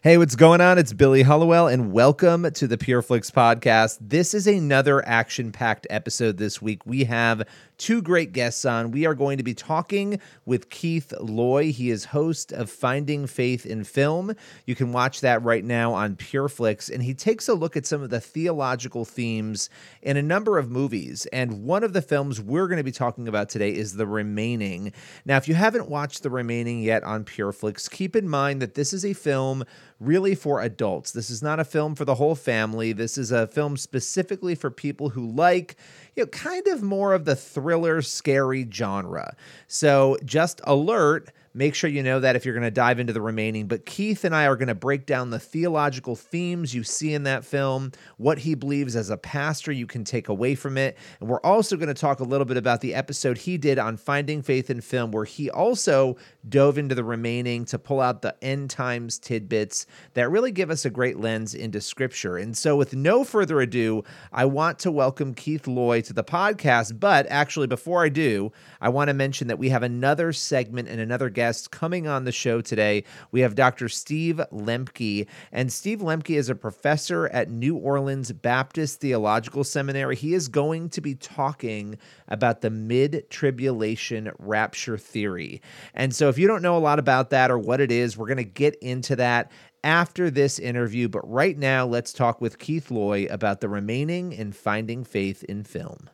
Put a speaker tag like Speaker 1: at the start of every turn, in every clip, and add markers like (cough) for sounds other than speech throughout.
Speaker 1: Hey, what's going on? It's Billy Hallowell, and welcome to the PureFlix podcast. This is another action packed episode this week. We have two great guests on. We are going to be talking with Keith Loy. He is host of Finding Faith in Film. You can watch that right now on PureFlix, and he takes a look at some of the theological themes in a number of movies. And one of the films we're going to be talking about today is The Remaining. Now, if you haven't watched The Remaining yet on PureFlix, keep in mind that this is a film really for adults. This is not a film for the whole family. This is a film specifically for people who like you know, kind of more of the thriller, scary genre. So just alert Make sure you know that if you're going to dive into the remaining. But Keith and I are going to break down the theological themes you see in that film, what he believes as a pastor you can take away from it. And we're also going to talk a little bit about the episode he did on finding faith in film, where he also dove into the remaining to pull out the end times tidbits that really give us a great lens into scripture. And so, with no further ado, I want to welcome Keith Loy to the podcast. But actually, before I do, I want to mention that we have another segment and another guest guest coming on the show today. We have Dr. Steve Lemke, and Steve Lemke is a professor at New Orleans Baptist Theological Seminary. He is going to be talking about the mid tribulation rapture theory. And so, if you don't know a lot about that or what it is, we're going to get into that after this interview. But right now, let's talk with Keith Loy about the remaining and finding faith in film.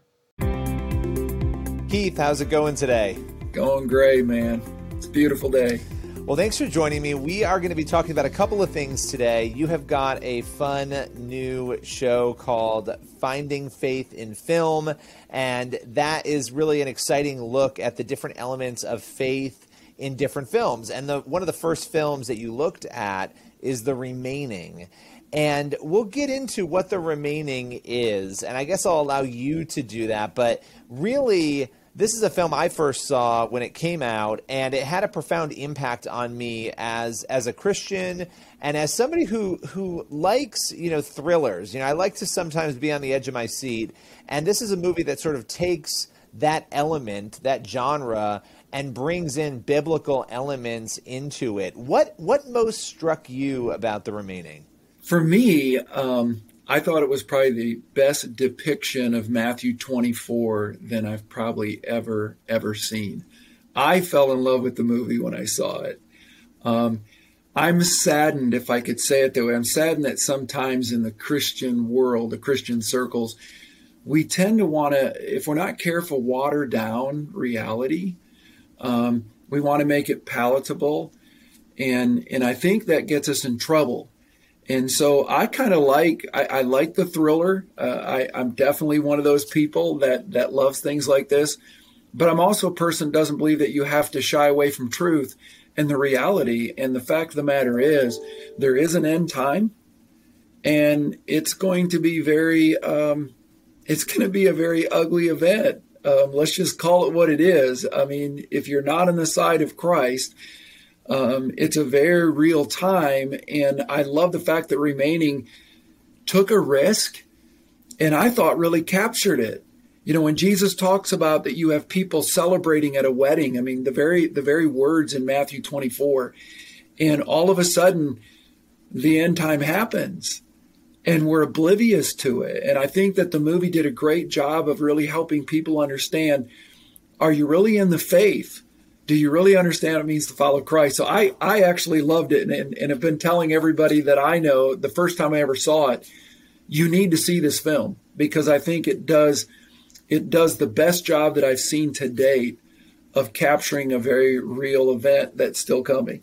Speaker 1: Keith, how's it going today?
Speaker 2: Going great, man. It's a beautiful day.
Speaker 1: Well, thanks for joining me. We are going to be talking about a couple of things today. You have got a fun new show called Finding Faith in Film, and that is really an exciting look at the different elements of faith in different films. And the one of the first films that you looked at is The Remaining. And we'll get into what The Remaining is, and I guess I'll allow you to do that, but really this is a film I first saw when it came out, and it had a profound impact on me as as a Christian and as somebody who who likes you know thrillers. You know, I like to sometimes be on the edge of my seat, and this is a movie that sort of takes that element, that genre, and brings in biblical elements into it. What what most struck you about the remaining?
Speaker 2: For me, um, I thought it was probably the best depiction of Matthew 24 than I've probably ever, ever seen. I fell in love with the movie when I saw it. Um, I'm saddened, if I could say it that way, I'm saddened that sometimes in the Christian world, the Christian circles, we tend to want to, if we're not careful, water down reality. Um, we want to make it palatable. And, and I think that gets us in trouble and so I kind of like I, I, like the thriller. Uh, I, I'm definitely one of those people that that loves things like this, but I'm also a person doesn't believe that you have to shy away from truth and the reality. And the fact of the matter is, there is an end time, and it's going to be very um, it's going to be a very ugly event. Um, let's just call it what it is. I mean, if you're not on the side of Christ um, it's a very real time. And I love the fact that Remaining took a risk and I thought really captured it. You know, when Jesus talks about that you have people celebrating at a wedding, I mean, the very the very words in Matthew 24, and all of a sudden the end time happens and we're oblivious to it. And I think that the movie did a great job of really helping people understand are you really in the faith? Do you really understand what it means to follow Christ? So I, I actually loved it and, and, and have been telling everybody that I know the first time I ever saw it, you need to see this film because I think it does it does the best job that I've seen to date of capturing a very real event that's still coming.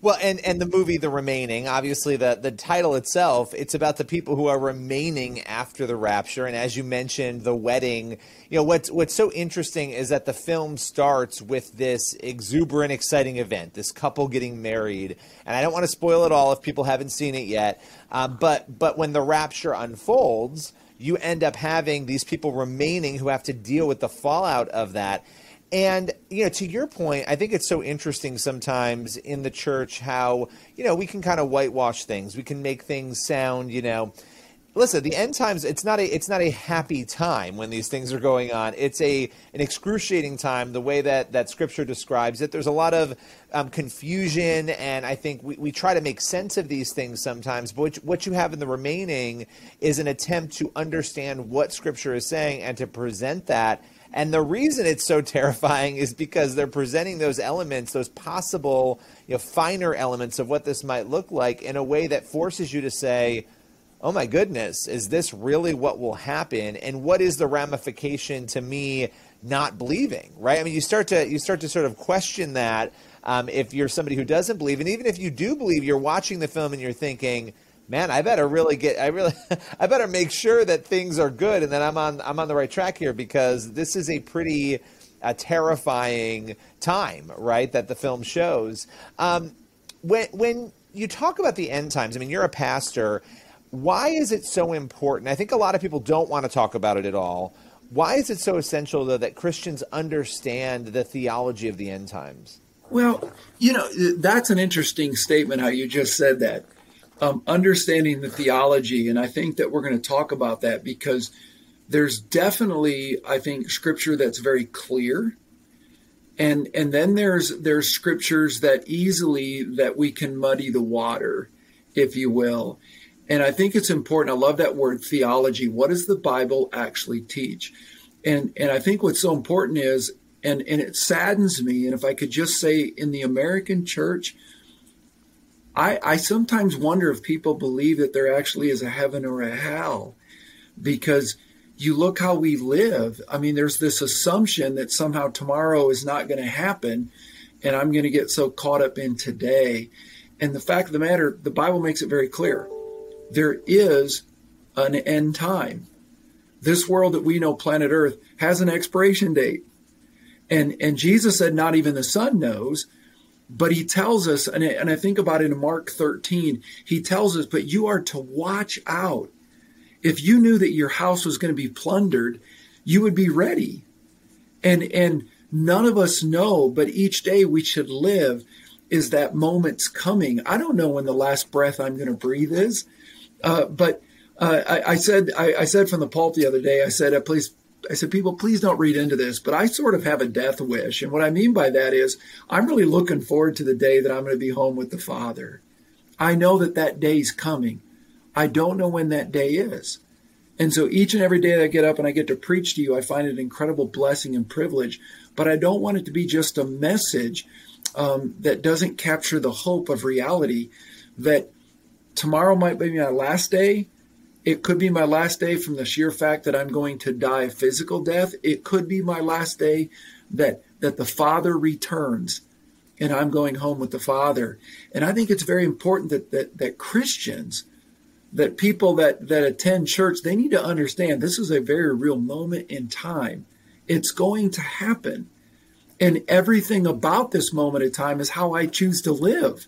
Speaker 1: Well, and and the movie The Remaining, obviously the the title itself, it's about the people who are remaining after the rapture and as you mentioned, the wedding. You know, what's what's so interesting is that the film starts with this exuberant exciting event, this couple getting married. And I don't want to spoil it all if people haven't seen it yet. Uh, but but when the rapture unfolds, you end up having these people remaining who have to deal with the fallout of that. And, you know, to your point, I think it's so interesting sometimes in the church how, you know, we can kind of whitewash things. We can make things sound, you know, listen, the end times it's not a it's not a happy time when these things are going on. It's a an excruciating time the way that that scripture describes it. There's a lot of um, confusion and I think we, we try to make sense of these things sometimes, but what, what you have in the remaining is an attempt to understand what scripture is saying and to present that and the reason it's so terrifying is because they're presenting those elements, those possible, you know, finer elements of what this might look like in a way that forces you to say, "Oh my goodness, is this really what will happen?" And what is the ramification to me not believing? Right? I mean, you start to you start to sort of question that um, if you're somebody who doesn't believe, and even if you do believe, you're watching the film and you're thinking man, I better really get, I really, (laughs) I better make sure that things are good and that I'm on, I'm on the right track here because this is a pretty uh, terrifying time, right? That the film shows. Um, when when you talk about the end times, I mean, you're a pastor. Why is it so important? I think a lot of people don't want to talk about it at all. Why is it so essential, though, that Christians understand the theology of the end times?
Speaker 2: Well, you know, that's an interesting statement how you just said that um, understanding the theology. And I think that we're going to talk about that because there's definitely, I think, scripture that's very clear. And, and then there's there's scriptures that easily that we can muddy the water, if you will. And I think it's important. I love that word theology. What does the Bible actually teach? And and I think what's so important is, and and it saddens me. And if I could just say, in the American church, I, I sometimes wonder if people believe that there actually is a heaven or a hell because you look how we live. I mean, there's this assumption that somehow tomorrow is not going to happen and I'm going to get so caught up in today. And the fact of the matter, the Bible makes it very clear there is an end time. This world that we know, planet Earth, has an expiration date. And, and Jesus said, not even the Son knows. But he tells us, and I, and I think about it in Mark 13, he tells us, but you are to watch out. If you knew that your house was going to be plundered, you would be ready. And, and none of us know, but each day we should live is that moment's coming. I don't know when the last breath I'm going to breathe is, uh, but uh, I, I, said I, I, said from the pulp the other day. I said, uh, please I said, people, please don't read into this, but I sort of have a death wish. And what I mean by that is, I'm really looking forward to the day that I'm going to be home with the Father. I know that that day's coming. I don't know when that day is. And so each and every day that I get up and I get to preach to you, I find it an incredible blessing and privilege. But I don't want it to be just a message um, that doesn't capture the hope of reality that tomorrow might be my last day it could be my last day from the sheer fact that I'm going to die a physical death. It could be my last day that that the Father returns and I'm going home with the Father. And I think it's very important that that, that Christians, that people that, that attend church, they need to understand this is a very real moment in time. It's going to happen. And everything about this moment in time is how I choose to live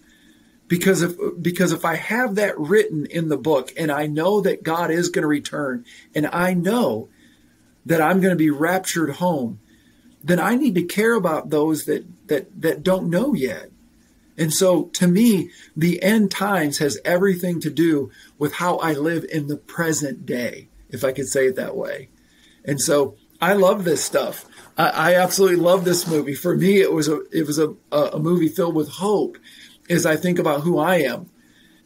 Speaker 2: because if because if I have that written in the book and I know that God is going to return and I know that I'm going to be raptured home, then I need to care about those that that that don't know yet. And so to me, the end times has everything to do with how I live in the present day, if I could say it that way. And so I love this stuff. I, I absolutely love this movie. For me, it was a it was a, a movie filled with hope as I think about who I am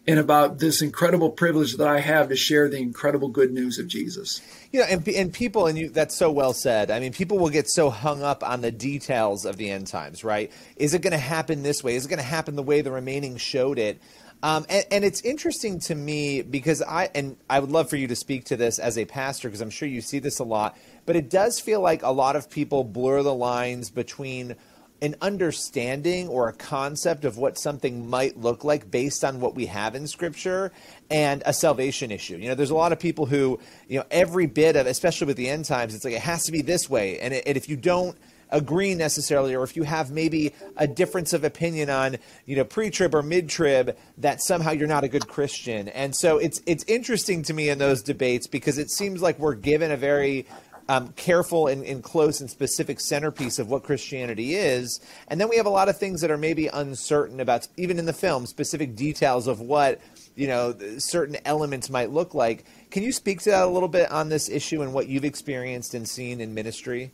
Speaker 2: and about this incredible privilege that I have to share the incredible good news of Jesus.
Speaker 1: You know, and, and people, and you, that's so well said. I mean, people will get so hung up on the details of the end times, right? Is it going to happen this way? Is it going to happen the way the remaining showed it? Um, and, and, it's interesting to me because I and I would love for you to speak to this as a pastor because I'm sure you see this a lot. But it does feel like a lot of people blur the lines between an understanding or a concept of what something might look like based on what we have in scripture and a salvation issue. You know, there's a lot of people who, you know, every bit of, especially with the end times, it's like it has to be this way. And, it, and if you don't, agree necessarily, or if you have maybe a difference of opinion on, you know, pre-trib or mid-trib, that somehow you're not a good Christian. And so it's it's interesting to me in those debates because it seems like we're given a very um, careful and, and, close and specific centerpiece of what Christianity is. And then we have a lot of things that are maybe uncertain about, even in the film, specific details of what you know certain elements might look like. Can you speak to that a little bit on this issue and what you've experienced and seen in ministry?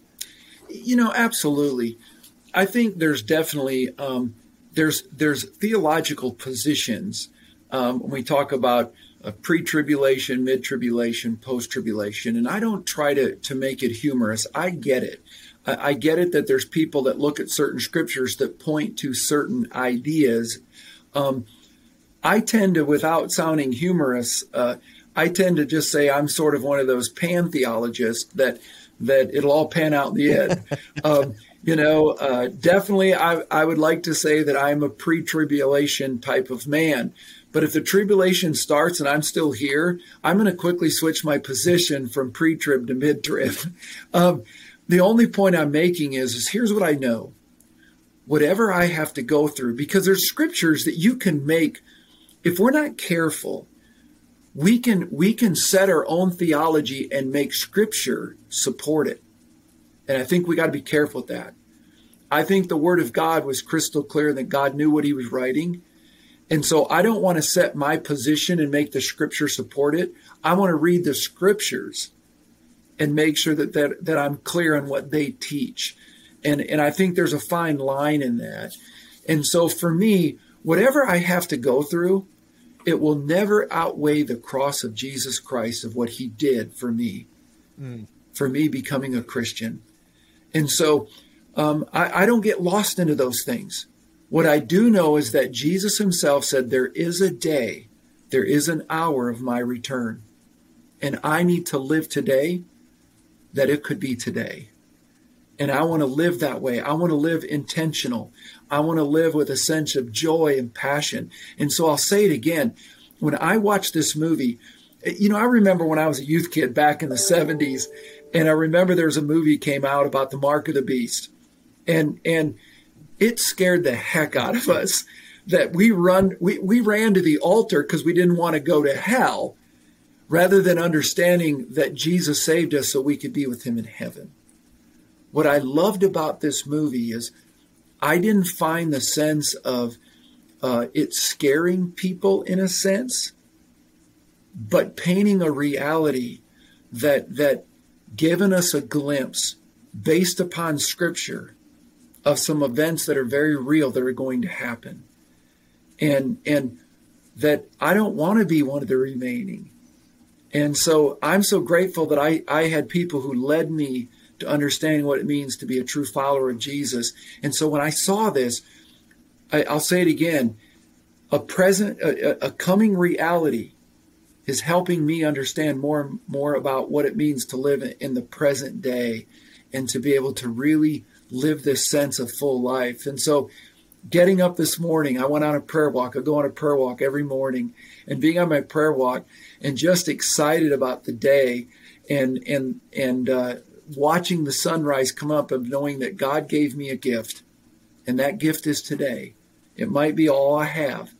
Speaker 2: You know, absolutely. I think there's definitely um, there's there's theological positions um, when we talk about uh, pre-tribulation, mid-tribulation, post-tribulation, and I don't try to to make it humorous. I get it. I, I get it that there's people that look at certain scriptures that point to certain ideas. Um, I tend to, without sounding humorous, uh, I tend to just say I'm sort of one of those pantheologists that that it'll all pan out in the end. (laughs) um, you know, uh, definitely, I, I would like to say that I'm a pre tribulation type of man. But if the tribulation starts and I'm still here, I'm going to quickly switch my position from pre trib to mid trib. (laughs) Um, the only point I'm making is, is here's what I know. Whatever I have to go through, because there's scriptures that you can make, if we're not careful, we can we can set our own theology and make scripture support it and i think we got to be careful with that i think the word of god was crystal clear that god knew what he was writing and so i don't want to set my position and make the scripture support it i want to read the scriptures and make sure that that, that i'm clear on what they teach and and i think there's a fine line in that and so for me whatever i have to go through it will never outweigh the cross of Jesus Christ of what he did for me, mm. for me becoming a Christian. And so um, I, I don't get lost into those things. What I do know is that Jesus himself said, There is a day, there is an hour of my return. And I need to live today that it could be today. And I want to live that way. I want to live intentional. I want to live with a sense of joy and passion. And so I'll say it again. When I watch this movie, eh, you know, I remember when I was a youth kid back in the 70s, and I remember there was a movie came out about the mark of the beast. And and it scared the heck out of us that we run we, we ran to the altar because we didn't want to go to hell rather than understanding that Jesus saved us so we could be with him in heaven. What I loved about this movie is I didn't find the sense of uh, it scaring people in a sense, but painting a reality that that given us a glimpse based upon Scripture of some events that are very real that are going to happen, and and that I don't want to be one of the remaining. And so I'm so grateful that I, I had people who led me to understanding what it means to be a true follower of Jesus. And so when I saw this, I, will say it again: a present, a, a coming reality is helping me understand more and more about what it means to live in the present day and to be able to really live this sense of full life. And so getting up this morning, I went on a prayer walk. I go on a prayer walk every morning and being on my prayer walk and just excited about the day and and and uh, watching the sunrise come up of knowing that God gave me a gift, and that gift is today. It might be all I have,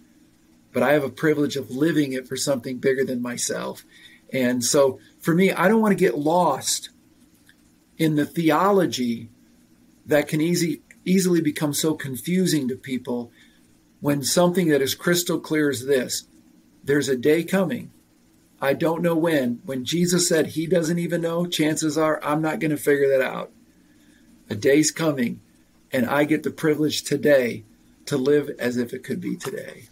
Speaker 2: but I have a privilege of living it for something bigger than myself. And so for me, I don't want to get lost in the theology that can easy, easily become so confusing to people when something that is crystal clear is this there's a day coming I don't know when. When Jesus said he doesn't even know, chances are I'm not going to figure that out. A day's coming, and I get the privilege today to live as if it could be today.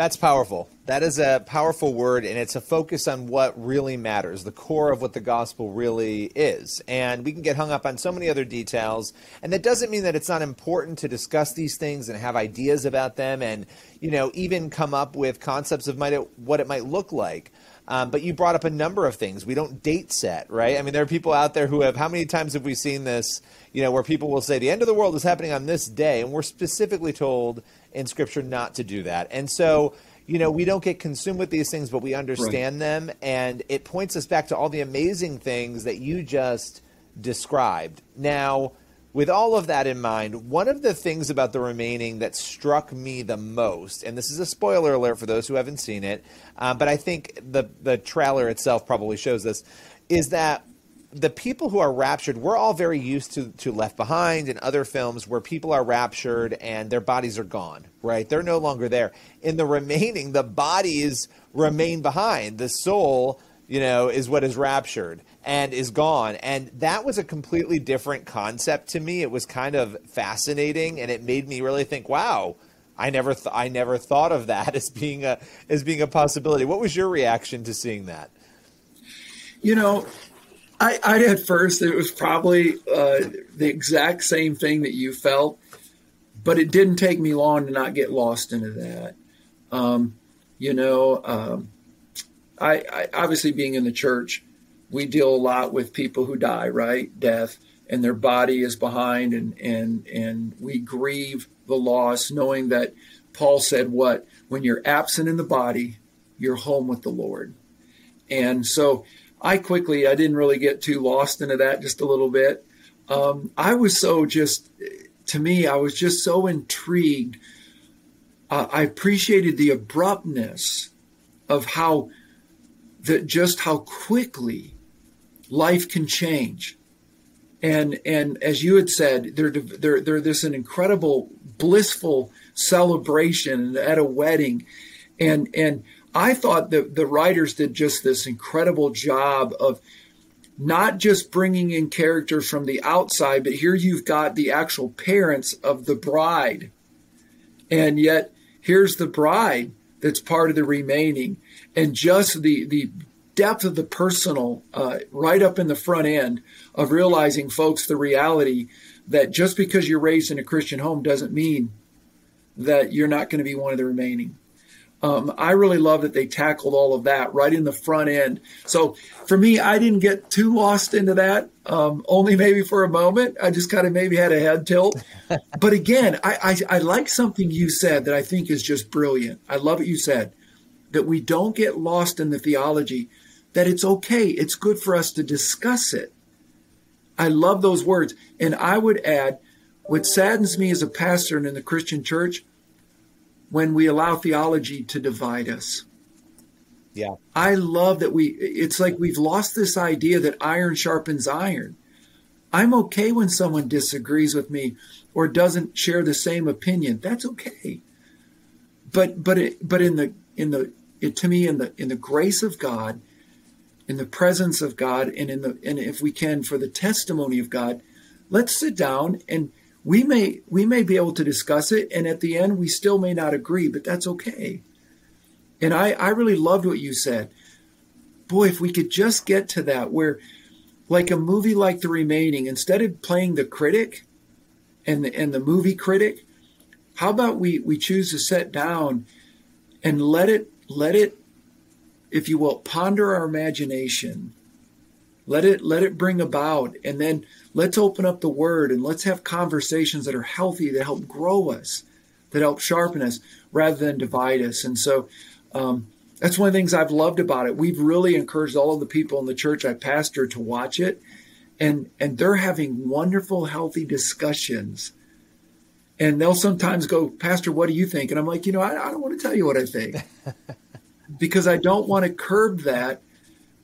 Speaker 1: That's powerful. That is a powerful word, and it's a focus on what really matters, the core of what the gospel really is. And we can get hung up on so many other details, and that doesn't mean that it's not important to discuss these things and have ideas about them, and you know even come up with concepts of might what it might look like. Um, but you brought up a number of things. We don't date set, right? I mean, there are people out there who have. How many times have we seen this? You know, where people will say the end of the world is happening on this day, and we're specifically told in Scripture not to do that. And so, you know, we don't get consumed with these things, but we understand right. them, and it points us back to all the amazing things that you just described. Now with all of that in mind, one of the things about the remaining that struck me the most, and this is a spoiler alert for those who haven't seen it, uh, but I think the the trailer itself probably shows this, is that the people who are raptured, we're all very used to to Left Behind and other films where people are raptured and their bodies are gone, right? They're no longer there. In the remaining, the bodies remain behind. The soul, you know, is what is raptured and is gone. And that was a completely different concept to me. It was kind of fascinating, and it made me really think, wow. I never, th- I never thought of that (laughs) as being a as being a possibility. What was your reaction to seeing that?
Speaker 2: You know, I, I at first it was probably uh, the exact same thing that you felt, but it didn't take me long to not get lost into that. Um, you know, um, I, I obviously being in the church, we deal a lot with people who die, right? Death, and their body is behind, and and and we grieve the loss, knowing that Paul said, "What when you're absent in the body, you're home with the Lord." And so, I quickly, I didn't really get too lost into that, just a little bit. Um, I was so just, to me, I was just so intrigued. Uh, I appreciated the abruptness of how that just how quickly life can change. And and as you had said, they're they're they're this an incredible blissful celebration at a wedding, and and I thought that the writers did just this incredible job of not just bringing in characters from the outside, but here you've got the actual parents of the bride, and yet here's the bride that's part of the remaining, and just the the depth of the personal uh, right up in the front end of realizing, folks, the reality that just because you're raised in a Christian home doesn't mean that you're not going to be one of the remaining. Um, I really love that they tackled all of that right in the front end. So for me, I didn't get too lost into that, um, only maybe for a moment. I just kind of maybe had a head tilt. (laughs) but again, I, I, I like something you said that I think is just brilliant. I love what you said that we don't get lost in the theology that it's okay. It's good for us to discuss it. I love those words. And I would add, what saddens me as a pastor and in the Christian church, when we allow theology to divide us.
Speaker 1: Yeah.
Speaker 2: I love that we, it's like we've lost this idea that iron sharpens iron. I'm okay when someone disagrees with me or doesn't share the same opinion. That's okay. But, but, it, but in the, in the, it, to me, in the, in the grace of God, in the presence of God and in the and if we can for the testimony of God, let's sit down and we may we may be able to discuss it and at the end we still may not agree, but that's okay. And I I really loved what you said. Boy, if we could just get to that where like a movie like The Remaining, instead of playing the critic and the, and the movie critic, how about we we choose to sit down and let it let it if you will, ponder our imagination. Let it let it bring about, and then let's open up the Word and let's have conversations that are healthy, that help grow us, that help sharpen us, rather than divide us. And so, um, that's one of the things I've loved about it. We've really encouraged all of the people in the church I pastor to watch it, and and they're having wonderful, healthy discussions. And they'll sometimes go, Pastor, what do you think? And I'm like, you know, I, I don't want to tell you what I think. (laughs) because I don't want to curb that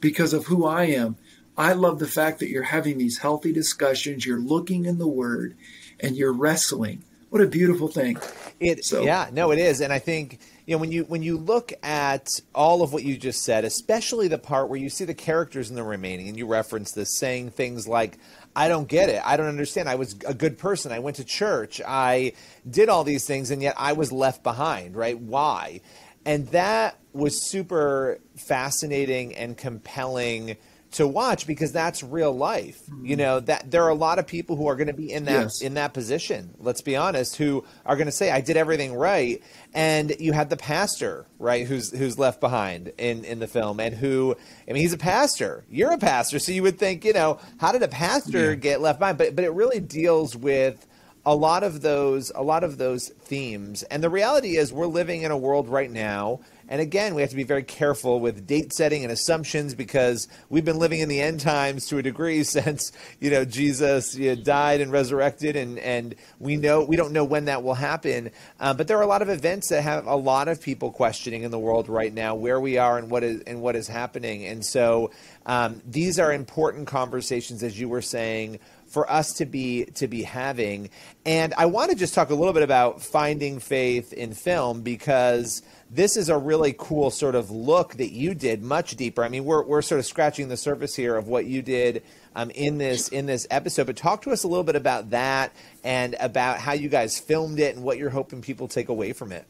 Speaker 2: because of who I am. I love the fact that you're having these healthy discussions, you're looking in the word and you're wrestling. What a beautiful thing.
Speaker 1: It so. yeah, no it is and I think you know when you when you look at all of what you just said, especially the part where you see the characters in the remaining and you reference this saying things like I don't get it. I don't understand. I was a good person. I went to church. I did all these things and yet I was left behind, right? Why? And that was super fascinating and compelling to watch because that's real life. You hmm. know that there are a lot of people who are going to be in that yes. in that position. Let's be honest, who are going to say, "I did everything right," and you had the pastor, right, who's who's left behind in in the film, and who, I mean, he's a pastor. You're a pastor, so you would think, you know, how did a pastor yeah. get left behind? But but it really deals with a lot of those a lot of those themes and the reality is we're living in a world right now and again, we have to be very careful with date setting and assumptions because we've been living in the end times to a degree (laughs) since you know Jesus you know, died and resurrected, and and we know we don't know when that will happen. Uh, but there are a lot of events that have a lot of people questioning in the world right now where we are and what is and what is happening. And so um, these are important conversations, as you were saying for us to be to be having. And I want to just talk a little bit about finding faith in film because this is a really cool sort of look that you did much deeper. I mean, we're, we're sort of scratching the surface here of what you did um, in this in this episode, but talk to us a little bit about that and about how you guys filmed it and what you're hoping people take away from it.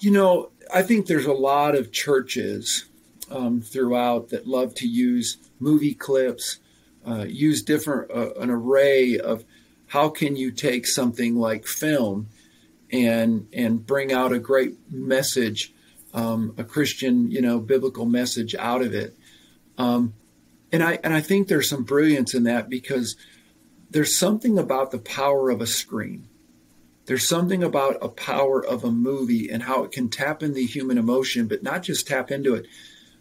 Speaker 2: You know, I think there's a lot of churches um, throughout that love to use movie clips, uh, use different uh, an array of how can you take something like film and and bring out a great message, um, a Christian, you know, biblical message out of it. Um, and I and I think there's some brilliance in that because there's something about the power of a screen. There's something about a power of a movie and how it can tap into human emotion, but not just tap into it,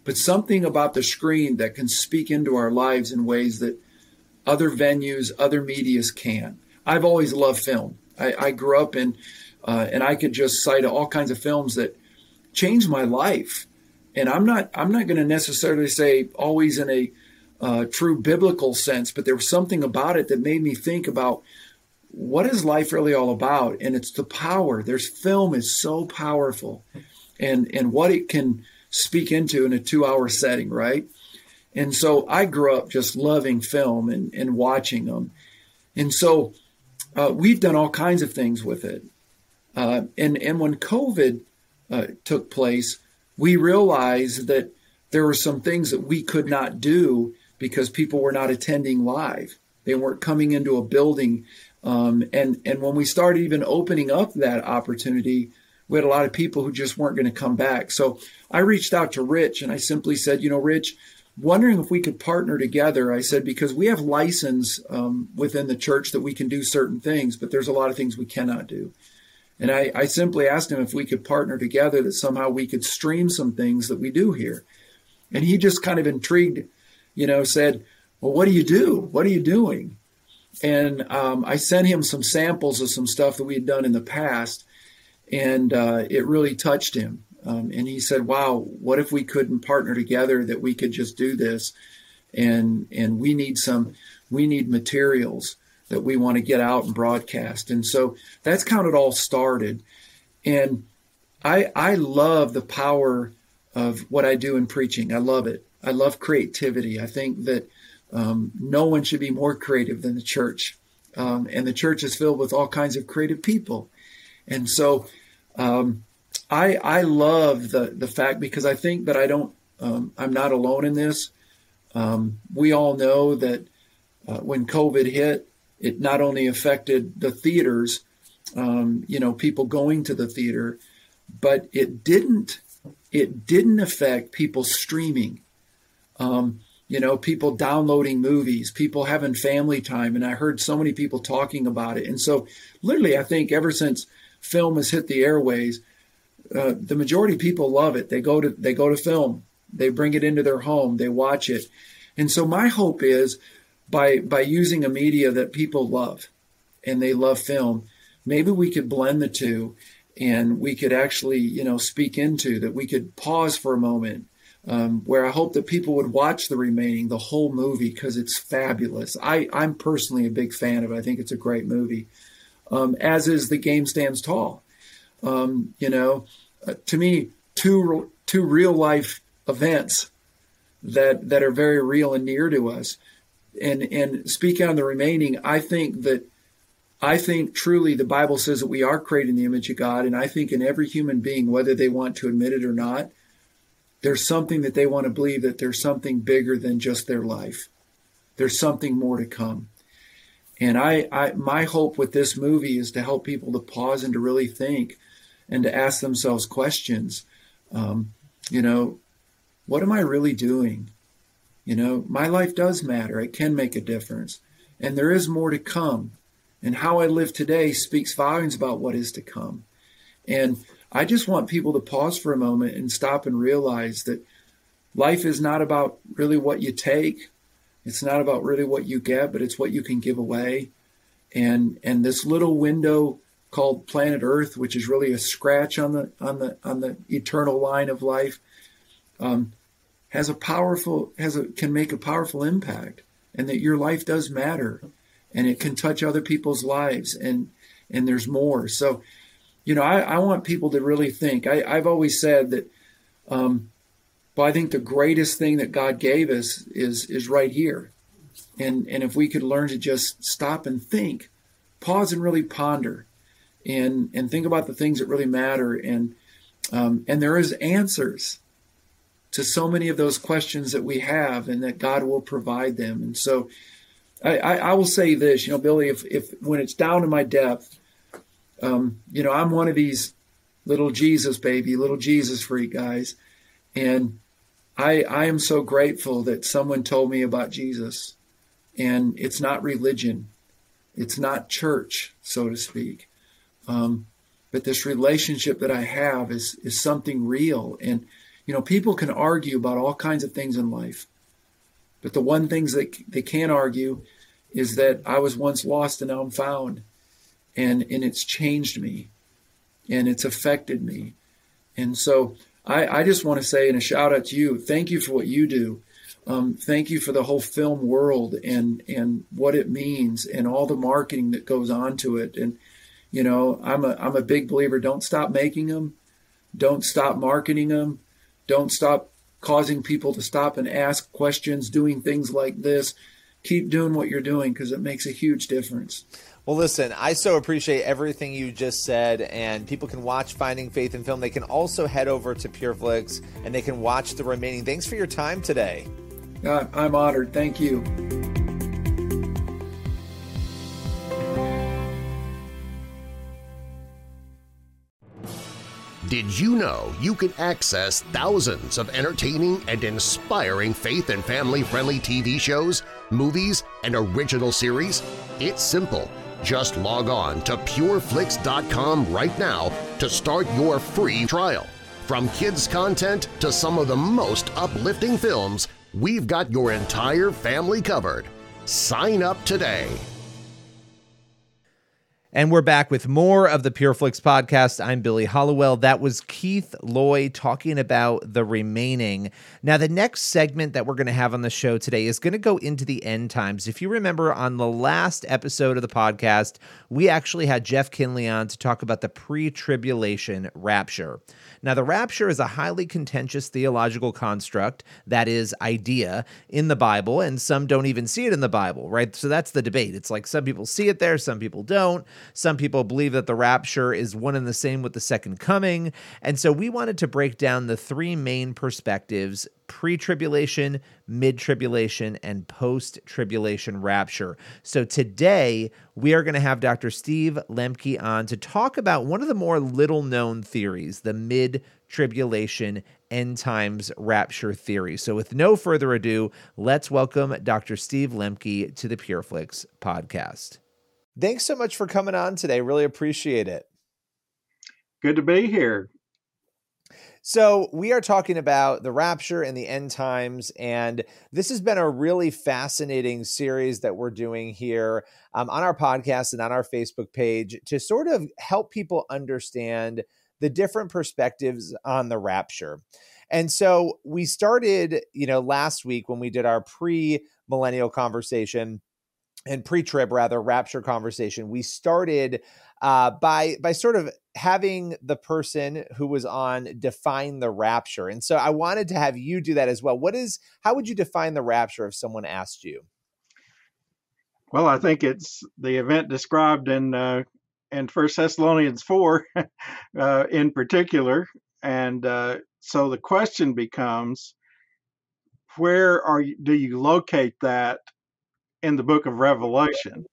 Speaker 2: but something about the screen that can speak into our lives in ways that other venues, other medias can. I've always loved film. I, I grew up in uh, and I could just cite all kinds of films that changed my life. And I'm not I'm not going to necessarily say always in a uh, true biblical sense, but there was something about it that made me think about what is life really all about. And it's the power. There's film is so powerful, and and what it can speak into in a two hour setting, right? And so I grew up just loving film and, and watching them. And so uh, we've done all kinds of things with it. Uh, and, and when COVID uh, took place, we realized that there were some things that we could not do because people were not attending live. They weren't coming into a building. Um, and, and when we started even opening up that opportunity, we had a lot of people who just weren't going to come back. So I reached out to Rich and I simply said, you know, Rich, wondering if we could partner together. I said, because we have license um, within the church that we can do certain things, but there's a lot of things we cannot do. And I, I simply asked him if we could partner together that somehow we could stream some things that we do here. And he just kind of intrigued, you know, said, Well, what do you do? What are you doing? And um, I sent him some samples of some stuff that we had done in the past, and uh, it really touched him. Um, and he said, "Wow, what if we couldn't partner together? That we could just do this, and and we need some, we need materials that we want to get out and broadcast. And so that's how it all started. And I I love the power of what I do in preaching. I love it. I love creativity. I think that um, no one should be more creative than the church. Um, and the church is filled with all kinds of creative people. And so um, I I love the the fact because I think that I don't um, I'm not alone in this. Um, we all know that uh, when COVID hit, it not only affected the theaters, um, you know, people going to the theater, but it didn't it didn't affect people streaming. Um, you know, people downloading movies, people having family time, and I heard so many people talking about it. And so, literally, I think ever since film has hit the airways, uh, the majority of people love it. They go to they go to film, they bring it into their home, they watch it, and so my hope is by by using a media that people love and they love film maybe we could blend the two and we could actually you know speak into that. We could pause for a moment um, where i hope that people would watch the remaining the whole movie because it's fabulous. I, i'm personally a big fan of it. I think it's a great movie um, as is the game stands tall um, you know uh, to me two two real life events that that are very real and near to us and and speak on the remaining, I think that I think truly the Bible says that we are created in the image of God, and I think in every human being, whether they want to admit it or not, there's something that they want to believe that there's something bigger than just their life. There's something more to come. And I, I my hope with this movie is to help people to pause and to really think and to ask themselves questions. Um, you know, what am I really doing? You know, my life does matter. It can make a difference. And there is more to come. And how I live today speaks volumes about what is to come. And I just want people to pause for a moment and stop and realize that life is not about really what you take. It's not about really what you get, but it's what you can give away. And and this little window called planet Earth, which is really a scratch on the on the on the eternal line of life, um, has a powerful has a can make a powerful impact, and that your life does matter, and it can touch other people's lives, and and there's more. So you know, I, I want people to really think. I, I've always said that, um, but I think the greatest thing that God gave us is is right here, and and if we could learn to just stop and think, pause and really ponder, and and think about the things that really matter, and um, and there is answers to so many of those questions that we have, and that God will provide them. And so, I, I, I will say this, you know, Billy, if if when it's down to my depth um, you know, I'm one of these little Jesus baby, little Jesus freak guys, and I I am so grateful that someone told me about Jesus, and it's not religion, it's not church, so to speak, um, but this relationship that I have is is something real, and you know, people can argue about all kinds of things in life, but the one things that they can't argue is that I was once lost and now I'm found. And and it's changed me. And it's affected me. And so i i just want to say and a shout out to you thank you for what you do. Um, thank you for the whole film world and and what it means and all the marketing that goes on to it. And you know i'm a i'm a big believer don't stop making them don't stop marketing them don't stop causing people to stop and ask questions doing things like this. Keep doing what you're doing because it makes a huge difference
Speaker 1: well, listen, I so appreciate everything you just said, and people can watch Finding Faith in Film. They can also head over to PureFlix and they can watch the remaining. Thanks for your time today.
Speaker 2: Uh, I'm honored. Thank you.
Speaker 3: Did you know you can access thousands of entertaining and inspiring faith and family friendly TV shows, movies, and original series? It's simple. Just log on to pureflix.com right now to start your free trial. From kids' content to some of the most uplifting films, we've got your entire family covered. Sign up today.
Speaker 1: And we're back with more of the PureFlix podcast. I'm Billy Hallowell. That was Keith Loy talking about the remaining. Now, the next segment that we're going to have on the show today is going to go into the end times. If you remember on the last episode of the podcast, we actually had Jeff Kinley on to talk about the pre tribulation rapture. Now, the rapture is a highly contentious theological construct, that is, idea in the Bible, and some don't even see it in the Bible, right? So that's the debate. It's like some people see it there, some people don't. Some people believe that the rapture is one and the same with the second coming. And so we wanted to break down the three main perspectives pre tribulation, mid tribulation, and post tribulation rapture. So today we are going to have Dr. Steve Lemke on to talk about one of the more little known theories, the mid tribulation end times rapture theory. So with no further ado, let's welcome Dr. Steve Lemke to the PureFlix podcast. Thanks so much for coming on today. Really appreciate it.
Speaker 4: Good to be here.
Speaker 1: So, we are talking about the rapture and the end times. And this has been a really fascinating series that we're doing here um, on our podcast and on our Facebook page to sort of help people understand the different perspectives on the rapture. And so, we started, you know, last week when we did our pre millennial conversation and pre-trib rather rapture conversation we started uh, by by sort of having the person who was on define the rapture. And so i wanted to have you do that as well. What is how would you define the rapture if someone asked you?
Speaker 4: Well i think it's the event described in uh, in first thessalonians 4 (laughs) uh, in particular. And uh, so the question becomes, where are you, do you locate that in the Book of Revelation?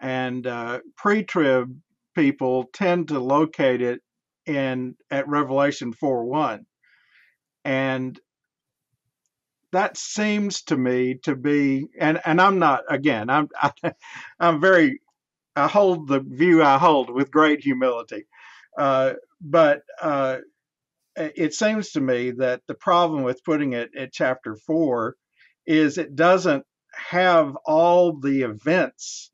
Speaker 4: And uh, pre-trib people tend to locate it in at Revelation 4 1. And that seems to me to be and and I'm not again I'm I, am i am very I hold the view I hold with great humility, uh, but uh, it seems to me that the problem with putting it at chapter four is it doesn't have all the events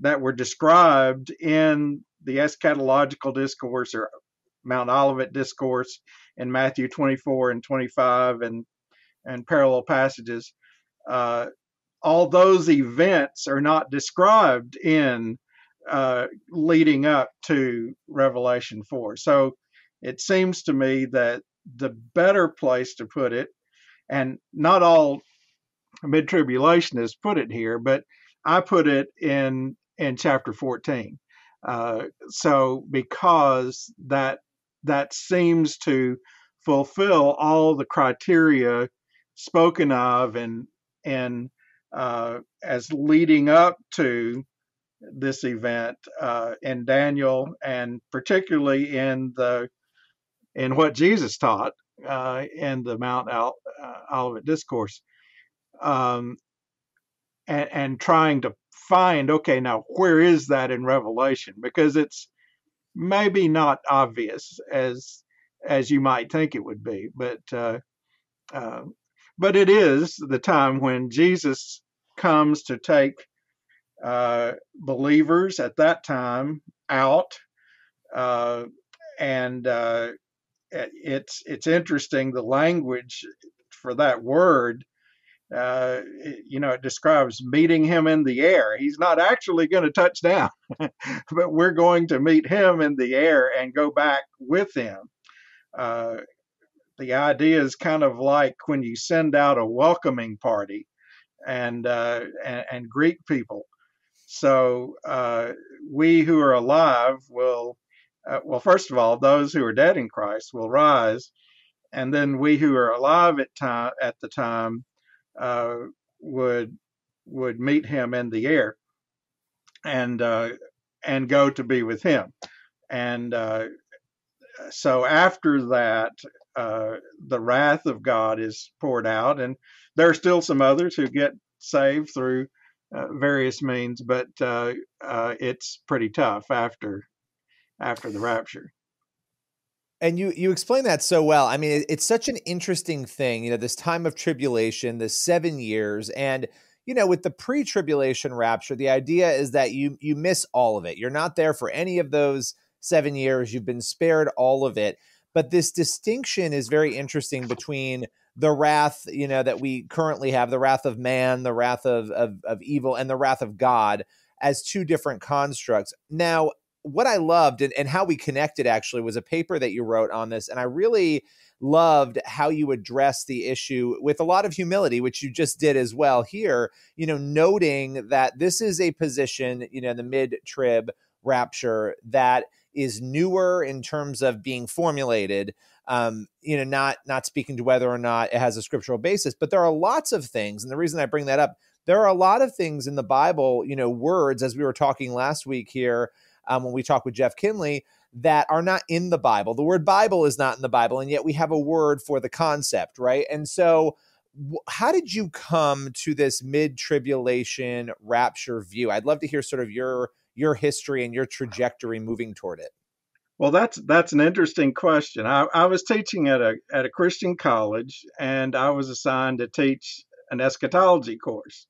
Speaker 4: that were described in the eschatological discourse or Mount Olivet discourse in Matthew 24 and 25 and and parallel passages. Uh, all those events are not described in uh, leading up to Revelation 4. So it seems to me that the better place to put it, and not all mid tribulationists put it here, but I put it in in chapter 14. Uh, so because that that seems to fulfill all the criteria spoken of and and uh, as leading up to this event uh, in Daniel and particularly in the in what Jesus taught uh, in the Mount Al, uh, Olivet discourse, um, and, and trying to find okay now where is that in Revelation because it's maybe not obvious as as you might think it would be, but uh, uh, but it is the time when Jesus comes to take uh, believers at that time out, uh, and uh, it's it's interesting the language for that word. Uh, you know, it describes meeting him in the air. He's not actually going to touch down, (laughs) but we're going to meet him in the air and go back with him. Uh, the idea is kind of like when you send out a welcoming party and uh, and, and, greet people. So uh, we who are alive will, uh, well, first of all, those who are dead in Christ will rise, and then we who are alive at time at the time uh, would would meet him in the air, and uh, and go to be with him, and uh, so after that, uh, the wrath of God is poured out, and there are still some others who get saved through uh, various means, but uh, uh, it's pretty tough after after the rapture.
Speaker 1: And you you explain that so well. I mean, it, it's such an interesting thing. You know, this time of tribulation, the seven years, and you know, with the pre-tribulation rapture, the idea is that you you miss all of it. You're not there for any of those seven years. You've been spared all of it. But this distinction is very interesting between the wrath, you know, that we currently have, the wrath of man, the wrath of, of, of evil, and the wrath of God as two different constructs. Now, what I loved and, and how we connected actually was a paper that you wrote on this. And I really loved how you address the issue with a lot of humility, which you just did as well here, you know, noting that this is a position, you know, the mid trib rapture that is newer in terms of being formulated um, you know, not not speaking to whether or not it has a scriptural basis, but there are lots of things, and the reason I bring that up, there are a lot of things in the Bible, you know, words as we were talking last week here um, when we talk with Jeff Kinley that are not in the Bible. The word Bible is not in the Bible, and yet we have a word for the concept, right? And so, how did you come to this mid tribulation rapture view? I'd love to hear sort of your your history and your trajectory moving toward it.
Speaker 4: Well, that's that's an interesting question. I, I was teaching at a at a Christian college, and I was assigned to teach an eschatology course,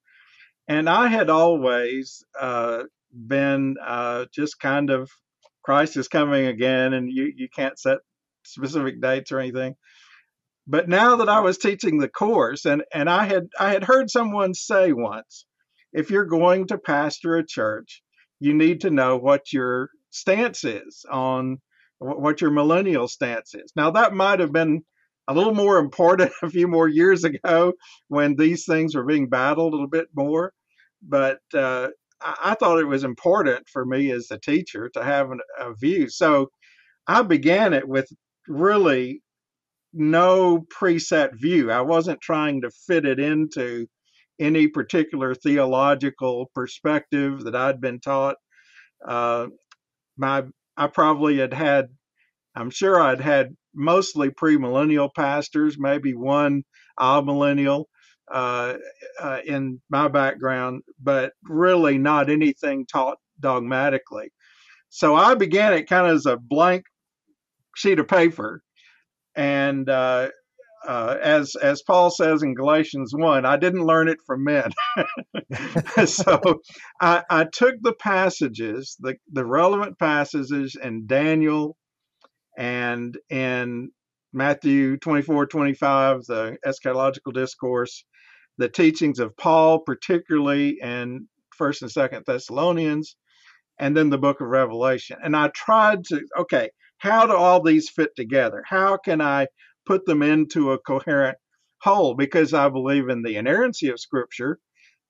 Speaker 4: and I had always uh, been uh, just kind of Christ is coming again, and you you can't set specific dates or anything. But now that I was teaching the course, and and I had I had heard someone say once, if you're going to pastor a church, you need to know what your stance is on what your millennial stance is. Now, that might have been a little more important (laughs) a few more years ago when these things were being battled a little bit more. But uh, I, thought it was important for me as a teacher to have an, a view. So I began it with really no preset view. I wasn't trying to fit it into any particular theological perspective that I'd been taught. Uh, my I probably had had, I'm sure I'd had mostly premillennial pastors, maybe one amillennial uh, uh, in my background, but really not anything taught dogmatically. So I began it kind of as a blank sheet of paper, and uh, uh, as as Paul says in Galatians one, I didn't learn it from men. (laughs) so I, I, took the passages, the the relevant passages in Daniel and in Matthew 24, 25, the eschatological discourse, the teachings of Paul, particularly in First and Second Thessalonians, and then the book of Revelation. And I tried to, okay, how do all these fit together? How can I put them into a coherent whole? Because I believe in the inerrancy of Scripture,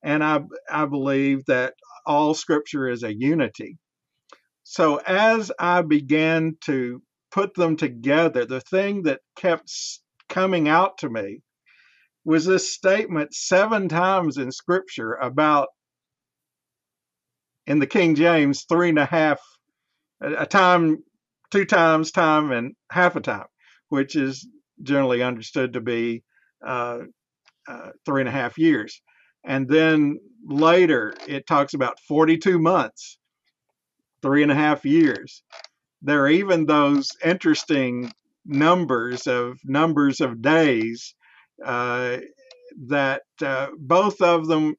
Speaker 4: and I, I believe that all Scripture is a unity. So as I began to put them together, the thing that kept coming out to me was this statement seven times in Scripture about in the King James, three and a half, a time, two times time, and half a time, which is generally understood to be uh, uh, three and a half years. And then later it talks about 42 months, three and a half years. There are even those interesting numbers of numbers of days that uh, both of them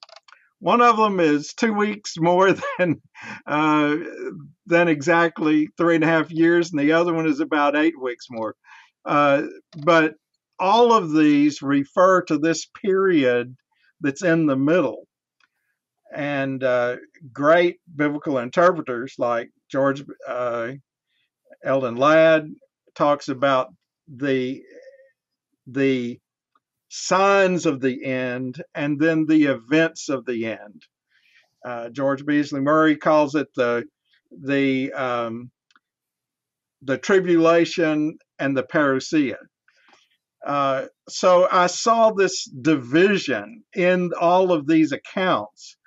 Speaker 4: one of them is two weeks more (laughs) than uh, than exactly three and a half years, and the other one is about eight weeks more. Uh, but all of these refer to this period that's in the middle. And uh, great biblical interpreters like George uh, Eldon Ladd talks about the the signs of the end, and then the events of the end. Uh, George Beasley Murray calls it the the um, the tribulation and the parousia. Uh, so I saw this division in all of these accounts,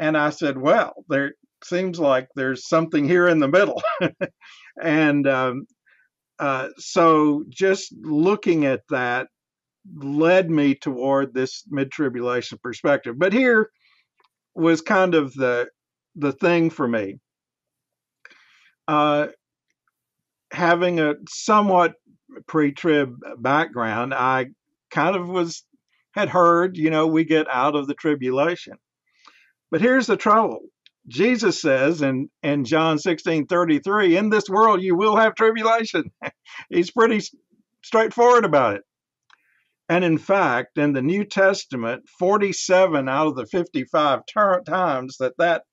Speaker 4: and I said, "Well, there seems like there's something here in the middle." (laughs) and um, uh, so, just looking at that, led me toward this mid tribulation perspective. But here was kind of the the thing for me. Uh, having a somewhat pre-trib background, I kind of was had heard, you know, we get out of the tribulation. But here's the trouble. Jesus says in, in John 16 33, in this world you will have tribulation. (laughs) He's pretty straightforward about it. And in fact, in the New Testament, 47 out of the 55 ter- times that that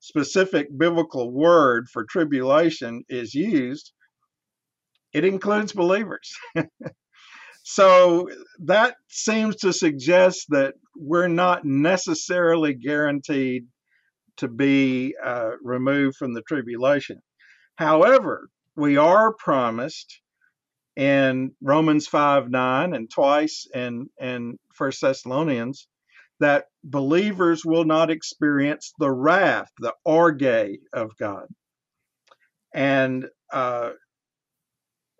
Speaker 4: specific biblical word for tribulation is used, it includes believers. (laughs) so that seems to suggest that we're not necessarily guaranteed to be uh, removed from the tribulation. However, we are promised in Romans 5 9 and twice in, in 1 Thessalonians that believers will not experience the wrath, the orge of God. And uh,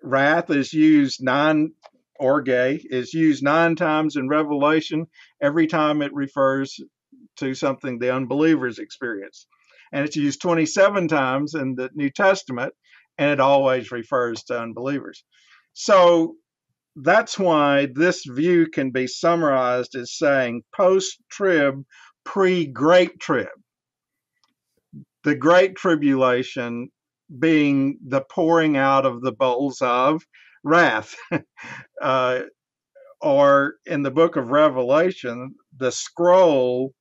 Speaker 4: wrath is used nine, orge is used nine times in Revelation, every time it refers to something the unbelievers experience. And it's used 27 times in the New Testament, and it always refers to unbelievers. So that's why this view can be summarized as saying post trib, pre great trib. The great tribulation being the pouring out of the bowls of wrath. (laughs) uh, or in the book of Revelation, the scroll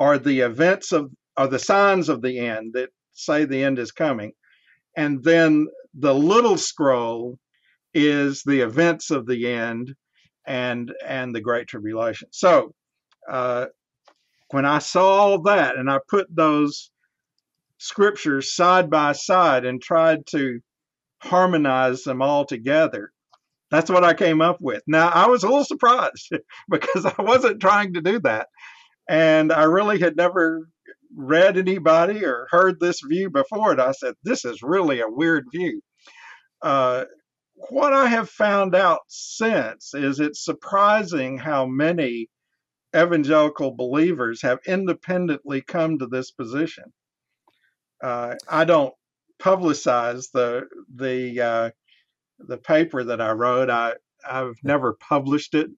Speaker 4: are the events of, are the signs of the end that say the end is coming. And then the little scroll is the events of the end and and the great tribulation. So uh, when I saw all that and I put those scriptures side by side and tried to harmonize them all together. That's what I came up with. Now, I was a little surprised (laughs) because I wasn't trying to do that. And I really had never read anybody or heard this view before. And I said, this is really a weird view. Uh, what I have found out since is it's surprising how many evangelical believers have independently come to this position. Uh, I don't publicize the the uh, the paper that I wrote. I I've never published it.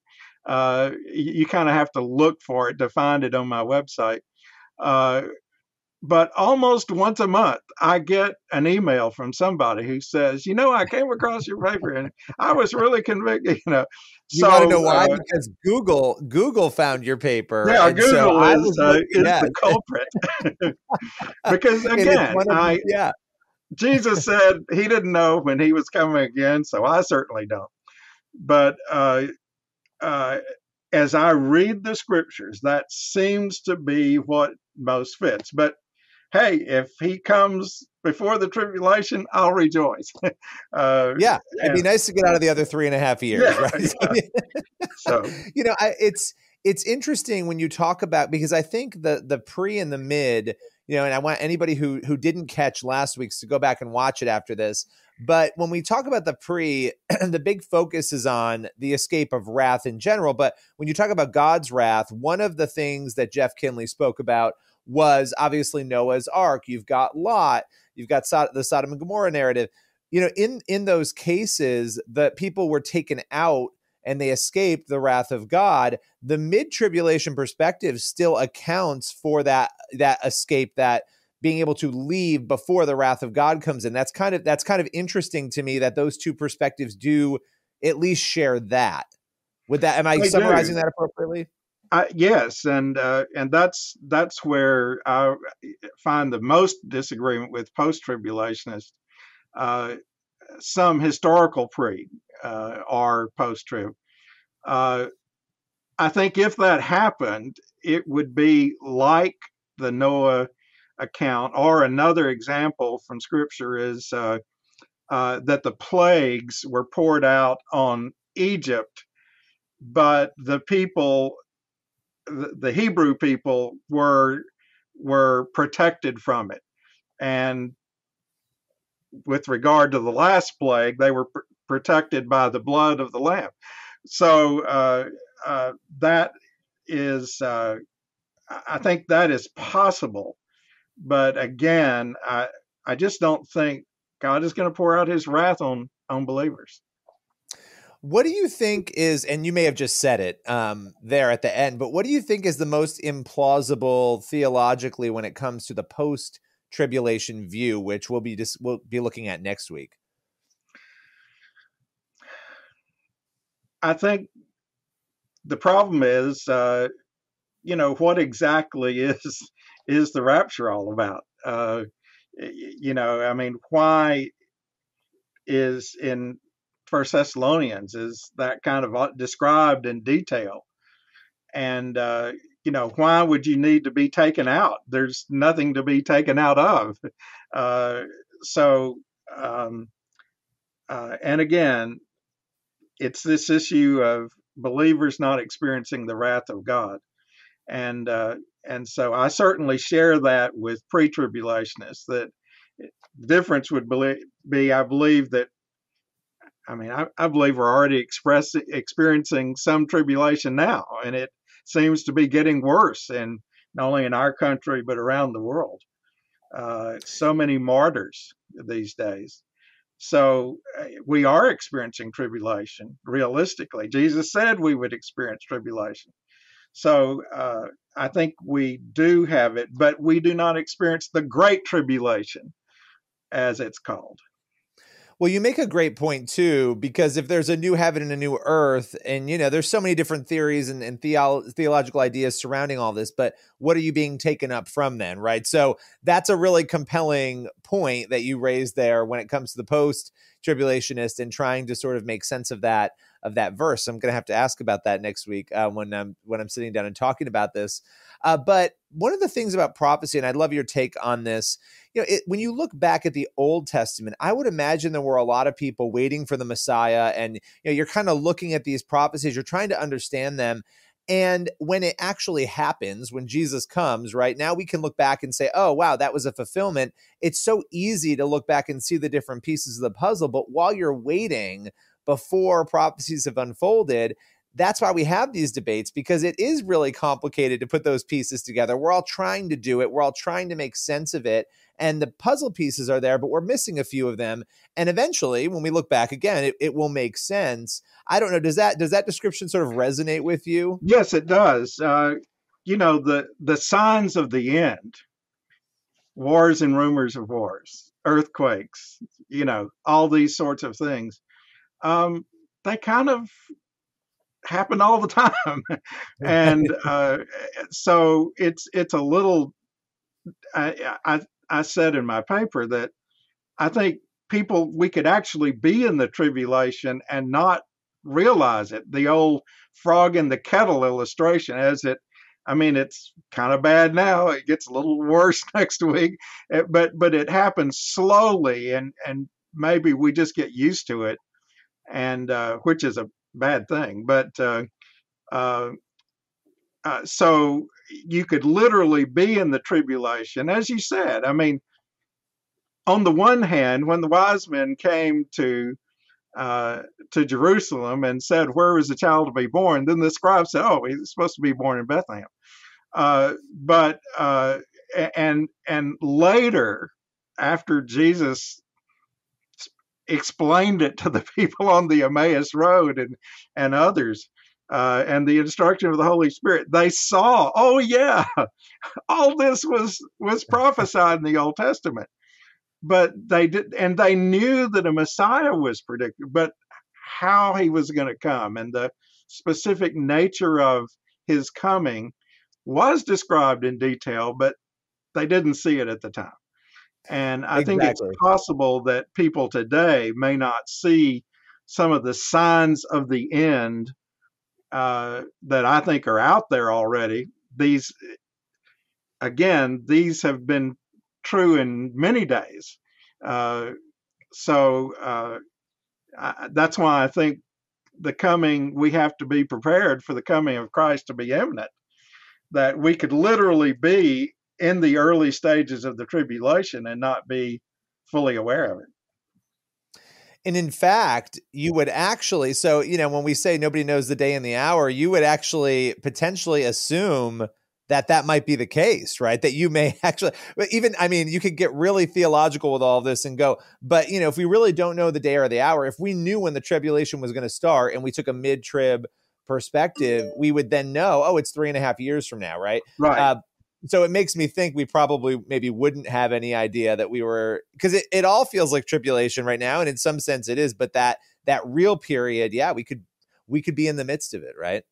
Speaker 4: Uh, you, you kind of have to look for it to find it on my website. But almost once a month, I get an email from somebody who says, "You know, I came across your paper and I was really convicted." (laughs) You know,
Speaker 1: you so, know why? Uh, because Google Google found your paper.
Speaker 4: Yeah, Google so is, uh, is the culprit. (laughs) because again, I yeah. Jesus said he didn't know when he was coming again, so I certainly don't. But uh, uh, as I read the scriptures, that seems to be what most fits. But hey, if he comes before the tribulation, I'll rejoice. (laughs)
Speaker 1: uh, yeah, it'd be nice to get out of the other three and a half years, yeah, right? Yeah. (laughs) so (laughs) you know, I, it's it's interesting when you talk about because I think the the pre and the mid, you know, and I want anybody who who didn't catch last week's to go back and watch it after this. But when we talk about the pre, (clears throat) the big focus is on the escape of wrath in general. But when you talk about God's wrath, one of the things that Jeff Kinley spoke about was obviously Noah's Ark. You've got Lot. You've got the Sodom and Gomorrah narrative. You know, in in those cases, the people were taken out and they escaped the wrath of God. The mid tribulation perspective still accounts for that that escape that being able to leave before the wrath of God comes in. That's kind of that's kind of interesting to me that those two perspectives do at least share that. With that, am I, I summarizing do. that appropriately?
Speaker 4: I, yes, and uh, and that's that's where I find the most disagreement with post tribulationists. Uh, some historical pre uh, or post trib. Uh, I think if that happened, it would be like the Noah account, or another example from Scripture is uh, uh, that the plagues were poured out on Egypt, but the people the, Hebrew people were were protected from it, and with regard to the last plague, they were pr- protected by the blood of the lamb. So uh, uh, that is, uh, I think that is possible, but again, I I just don't think God is going to pour out His wrath on on believers.
Speaker 1: What do you think is, and you may have just said it um, there at the end, but what do you think is the most implausible theologically when it comes to the post tribulation view, which we'll be just we'll be looking at next week?
Speaker 4: I think the problem is, uh, you know, what exactly (laughs) is is the rapture all about? Uh, you know, I mean, why is in First Thessalonians is that kind of uh, described in detail. And uh, you know, why would you need to be taken out? There's nothing to be taken out of. Uh, so, um, uh, and again, it's this issue of believers not experiencing the wrath of God, and uh, and so I certainly share that with pre-tribulationists. That difference would be, I believe that I mean, I, I believe we're already expressing experiencing some tribulation now, and it seems to be getting worse, and not only in our country but around the world. Uh, so many martyrs these days. So uh, we are experiencing tribulation realistically. Jesus said we would experience tribulation. So uh, I think we do have it, but we do not experience the great tribulation, as it's called.
Speaker 1: Well, you make a great point too, because if there's a new heaven and a new earth, and you know, there's so many different theories and, and theolo- theological ideas surrounding all this, but what are you being taken up from then, right? So that's a really compelling point that you raised there when it comes to the post tribulationist and trying to sort of make sense of that. Of that verse. I'm going to have to ask about that next week uh, when I'm when I'm sitting down and talking about this. Uh, but one of the things about prophecy, and I'd love your take on this. You know, it, when you look back at the Old Testament, I would imagine there were a lot of people waiting for the Messiah, and you know, you're kind of looking at these prophecies, you're trying to understand them. And when it actually happens, when Jesus comes, right now we can look back and say, oh, wow, that was a fulfillment. It's so easy to look back and see the different pieces of the puzzle. But while you're waiting before prophecies have unfolded, that's why we have these debates because it is really complicated to put those pieces together. We're all trying to do it, we're all trying to make sense of it. And the puzzle pieces are there, but we're missing a few of them. And eventually, when we look back again, it, it will make sense. I don't know. Does that does that description sort of resonate with you?
Speaker 4: Yes, it does. Uh, you know the the signs of the end, wars and rumors of wars, earthquakes, you know, all these sorts of things. Um, they kind of happen all the time. (laughs) And (laughs) uh, so it's it's a little I, I i said in my paper that i think people we could actually be in the tribulation and not realize it. The old frog in the kettle illustration as it i mean it's kind of bad now. It gets a little worse (laughs) next week. But but it happens slowly and and maybe we just get used to it and uh, which is a bad thing. But uh, uh, uh, so you could literally be in the tribulation, as you said. I mean, on the one hand, when the wise men came to uh, to Jerusalem and said, "Where is the child to be born?" Then the scribes said, "Oh, he's supposed to be born in Bethlehem." Uh, but uh, and and later, after Jesus explained it to the (laughs) people on the Emmaus Road and and others, uh, and the instruction of the Holy Spirit, they saw, oh yeah, (laughs) all this was was (laughs) prophesied in the Old Testament, but they did, and they knew that a Messiah was predicted, but how he was going to come and the specific nature of his coming was described in detail, but they didn't see it at the time. And I exactly. think it's possible that people today may not see some of the signs of the end uh, that I think are out there already. These, again, these have been true in many days. Uh, so uh, I, that's why I think the coming, we have to be prepared for the coming of Christ to be imminent. That we could literally be in the early stages of the tribulation and not be fully aware of it.
Speaker 1: And in fact, you would actually, so, you know, when we say nobody knows the day and the hour, you would actually potentially assume that that might be the case, right? That you may (laughs) actually, even, I mean, you could get really theological with all of this and go, but, you know, if we really don't know the day or the hour, if we knew when the tribulation was going to start and we took a mid trib perspective, we would then know, oh, it's three and a half years from now, right?
Speaker 4: Right. Uh,
Speaker 1: so it makes me think we probably maybe wouldn't have any idea that we were because it, it all feels like tribulation right now and in some sense it is but that that real period yeah we could we could be in the midst of it right?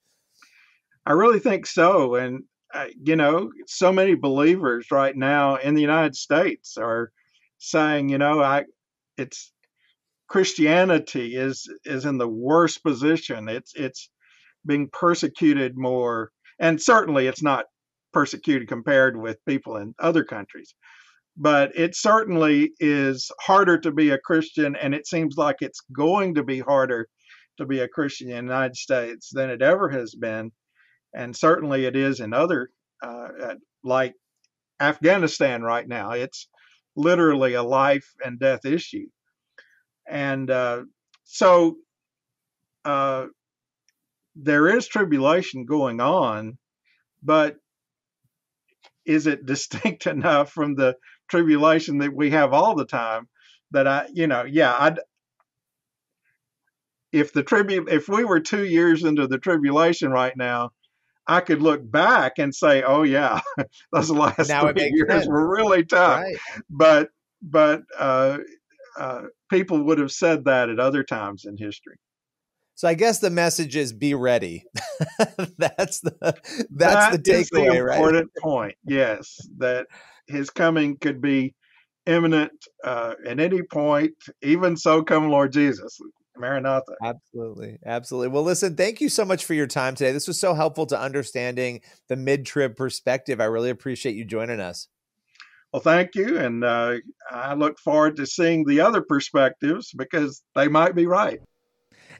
Speaker 4: I really think so and uh, you know so many believers right now in the united states are saying you know i it's christianity is is in the worst position. It's it's being persecuted more and certainly it's not persecuted compared with people in other countries. But it certainly is harder to be a Christian, and it seems like it's going to be harder to be a Christian in the United States than it ever has been. And certainly it is in other, uh, uh like Afghanistan right now. It's literally a life and death issue. And uh, so uh, there is tribulation going on, but is it distinct (laughs) enough from the tribulation that we have all the time that I, you know, yeah, I. If the tribu, if we were two years into the tribulation right now, I could look back and say, "Oh yeah, (laughs) those last now three years sense. were really tough." Right. But but uh, uh, people would have said that at other times in history.
Speaker 1: So I guess the message is be ready. (laughs) that's the that's that the takeaway, the
Speaker 4: important point. Yes, that his coming could be imminent uh, at any point. Even so, come Lord Jesus. Maranatha.
Speaker 1: Absolutely. Absolutely. Well, listen, thank you so much for your time today. This was so helpful to understanding the mid trib perspective. I really appreciate you joining us.
Speaker 4: Well, thank you. And uh, I look forward to seeing the other perspectives because they might be right.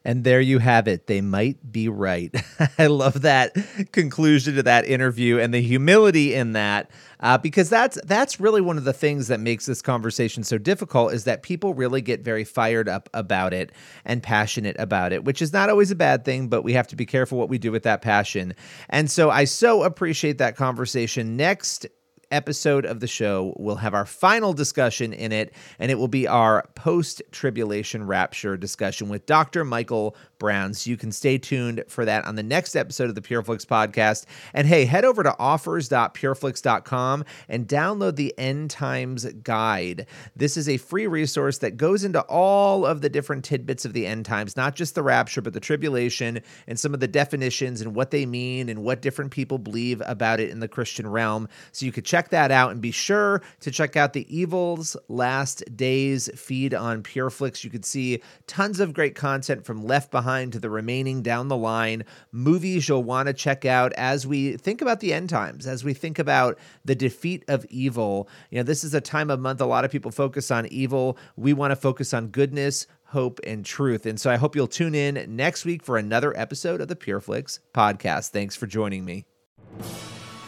Speaker 1: And there you have it. They might be right. (laughs) I love that conclusion to that interview and the humility in that, uh, because that's that's really one of the things that makes this conversation so difficult. Is that people really get very fired up about it and passionate about it, which is not always a bad thing, but we have to be careful what we do with that passion. And so I so appreciate that conversation. Next episode of the show will have our final discussion in it, and it will be our post tribulation rapture discussion with Dr. Michael So you can stay tuned for that on the next episode of the PureFlix podcast. And hey, head over to offers.pureflix.com and download the End Times Guide. This is a free resource that goes into all of the different tidbits of the end times, not just the rapture, but the tribulation and some of the definitions and what they mean and what different people believe about it in the Christian realm. So you could check that out and be sure to check out the Evil's Last Days feed on PureFlix. You could see tons of great content from Left Behind behind to the remaining down the line movies you'll want to check out as we think about the end times, as we think about the defeat of evil. You know, this is a time of month a lot of people focus on evil. We want to focus on goodness, hope, and truth. And so I hope you'll tune in next week for another episode of the PureFlix podcast. Thanks for joining me.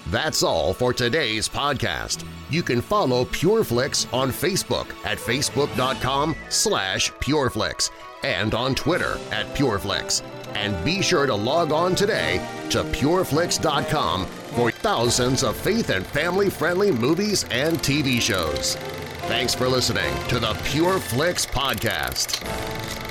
Speaker 3: That's all for today's podcast. You can follow PureFlix on Facebook at facebook.com slash PureFlix and on Twitter at PureFlix. And be sure to log on today to PureFlix.com for thousands of faith and family-friendly movies and TV shows. Thanks for listening to the PureFlix Podcast.